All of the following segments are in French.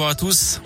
revoir à tous.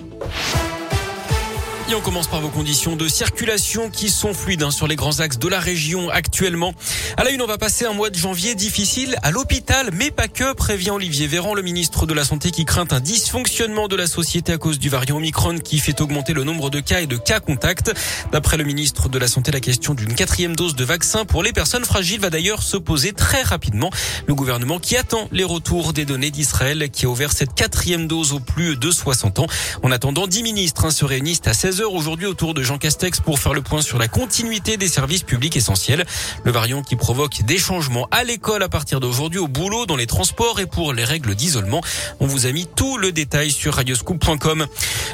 Et on commence par vos conditions de circulation qui sont fluides hein, sur les grands axes de la région actuellement. À la une, on va passer un mois de janvier difficile à l'hôpital, mais pas que, prévient Olivier Véran, le ministre de la Santé qui craint un dysfonctionnement de la société à cause du variant Omicron qui fait augmenter le nombre de cas et de cas contacts. D'après le ministre de la Santé, la question d'une quatrième dose de vaccin pour les personnes fragiles va d'ailleurs se poser très rapidement. Le gouvernement qui attend les retours des données d'Israël qui a ouvert cette quatrième dose aux plus de 60 ans. En attendant, 10 ministres hein, se réunissent à 16 heures aujourd'hui autour de Jean Castex pour faire le point sur la continuité des services publics essentiels. Le variant qui provoque des changements à l'école à partir d'aujourd'hui, au boulot, dans les transports et pour les règles d'isolement. On vous a mis tout le détail sur radioscoop.com.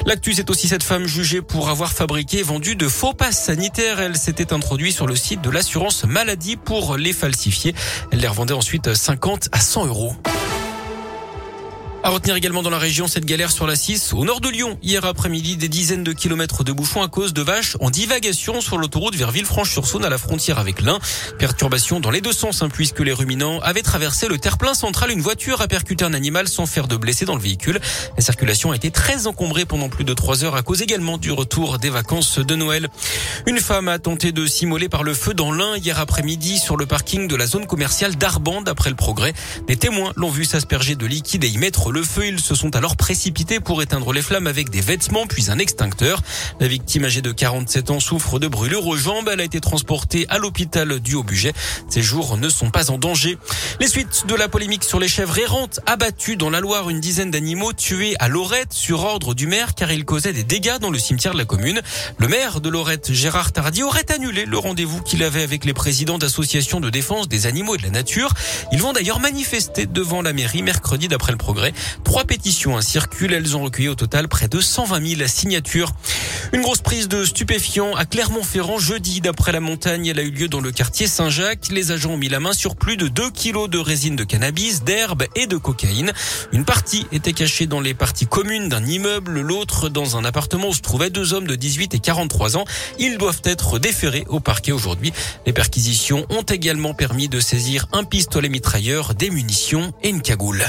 L'actu, c'est aussi cette femme jugée pour avoir fabriqué et vendu de faux passes sanitaires. Elle s'était introduite sur le site de l'assurance maladie pour les falsifier. Elle les revendait ensuite 50 à 100 euros. À retenir également dans la région cette galère sur la 6 au nord de Lyon. Hier après-midi, des dizaines de kilomètres de bouchons à cause de vaches en divagation sur l'autoroute vers Villefranche-sur-Saône à la frontière avec l'Ain. Perturbation dans les deux sens hein, puisque les ruminants avaient traversé le terre-plein central. Une voiture a percuté un animal sans faire de blessés dans le véhicule. La circulation a été très encombrée pendant plus de trois heures à cause également du retour des vacances de Noël. Une femme a tenté de s'immoler par le feu dans l'Ain hier après-midi sur le parking de la zone commerciale d'Arban d'après le progrès. Des témoins l'ont vu s'asperger de liquide et y mettre le feu. Ils se sont alors précipités pour éteindre les flammes avec des vêtements puis un extincteur. La victime âgée de 47 ans souffre de brûlures aux jambes. Elle a été transportée à l'hôpital du Haut-Buget. Ses jours ne sont pas en danger. Les suites de la polémique sur les chèvres errantes abattues dans la Loire, une dizaine d'animaux tués à Lorette sur ordre du maire car ils causaient des dégâts dans le cimetière de la commune. Le maire de Lorette, Gérard Tardy, aurait annulé le rendez-vous qu'il avait avec les présidents d'associations de défense des animaux et de la nature. Ils vont d'ailleurs manifester devant la mairie mercredi d'après le progrès. Trois pétitions circulent. Elles ont recueilli au total près de 120 000 signatures. Une grosse prise de stupéfiants à Clermont-Ferrand jeudi. D'après la montagne, elle a eu lieu dans le quartier Saint-Jacques. Les agents ont mis la main sur plus de 2 kilos de résine de cannabis, d'herbe et de cocaïne. Une partie était cachée dans les parties communes d'un immeuble, l'autre dans un appartement où se trouvaient deux hommes de 18 et 43 ans. Ils doivent être déférés au parquet aujourd'hui. Les perquisitions ont également permis de saisir un pistolet mitrailleur, des munitions et une cagoule.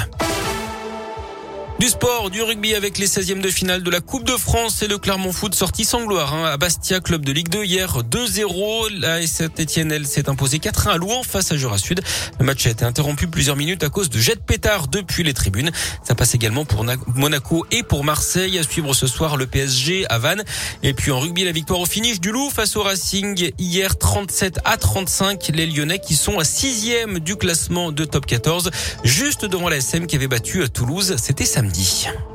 Du sport, du rugby avec les 16e de finale de la Coupe de France et le Clermont Foot sorti sans gloire hein, à Bastia, club de Ligue 2 hier 2-0. La Saint-Etienne, elle s'est imposée 4-1 à Louan face à Jura Sud. Le match a été interrompu plusieurs minutes à cause de jets de pétard depuis les tribunes. Ça passe également pour Monaco et pour Marseille. À suivre ce soir le PSG à Vannes. Et puis en rugby, la victoire au finish du Loup face au Racing hier 37 à 35. Les Lyonnais qui sont à 6e du classement de top 14, juste devant la SM qui avait battu à Toulouse. C'était samedi.